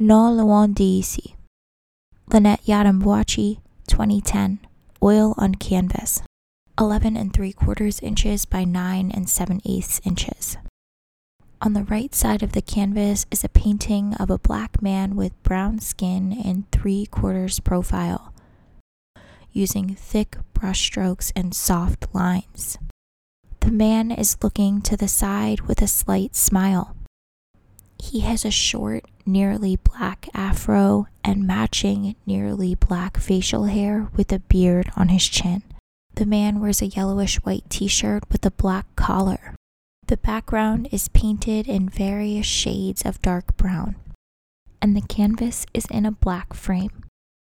Non Loin d'Ici. Lynette Yiadom-Boakye, 2010. Oil on canvas. 11 and 3 quarters inches by 9 and 7 eighths inches. On the right side of the canvas is a painting of a black man with brown skin and 3 quarters profile, using thick brushstrokes and soft lines. The man is looking to the side with a slight smile. He has a short, nearly black afro and matching, nearly black facial hair with a beard on his chin. The man wears a yellowish white t shirt with a black collar. The background is painted in various shades of dark brown, and the canvas is in a black frame.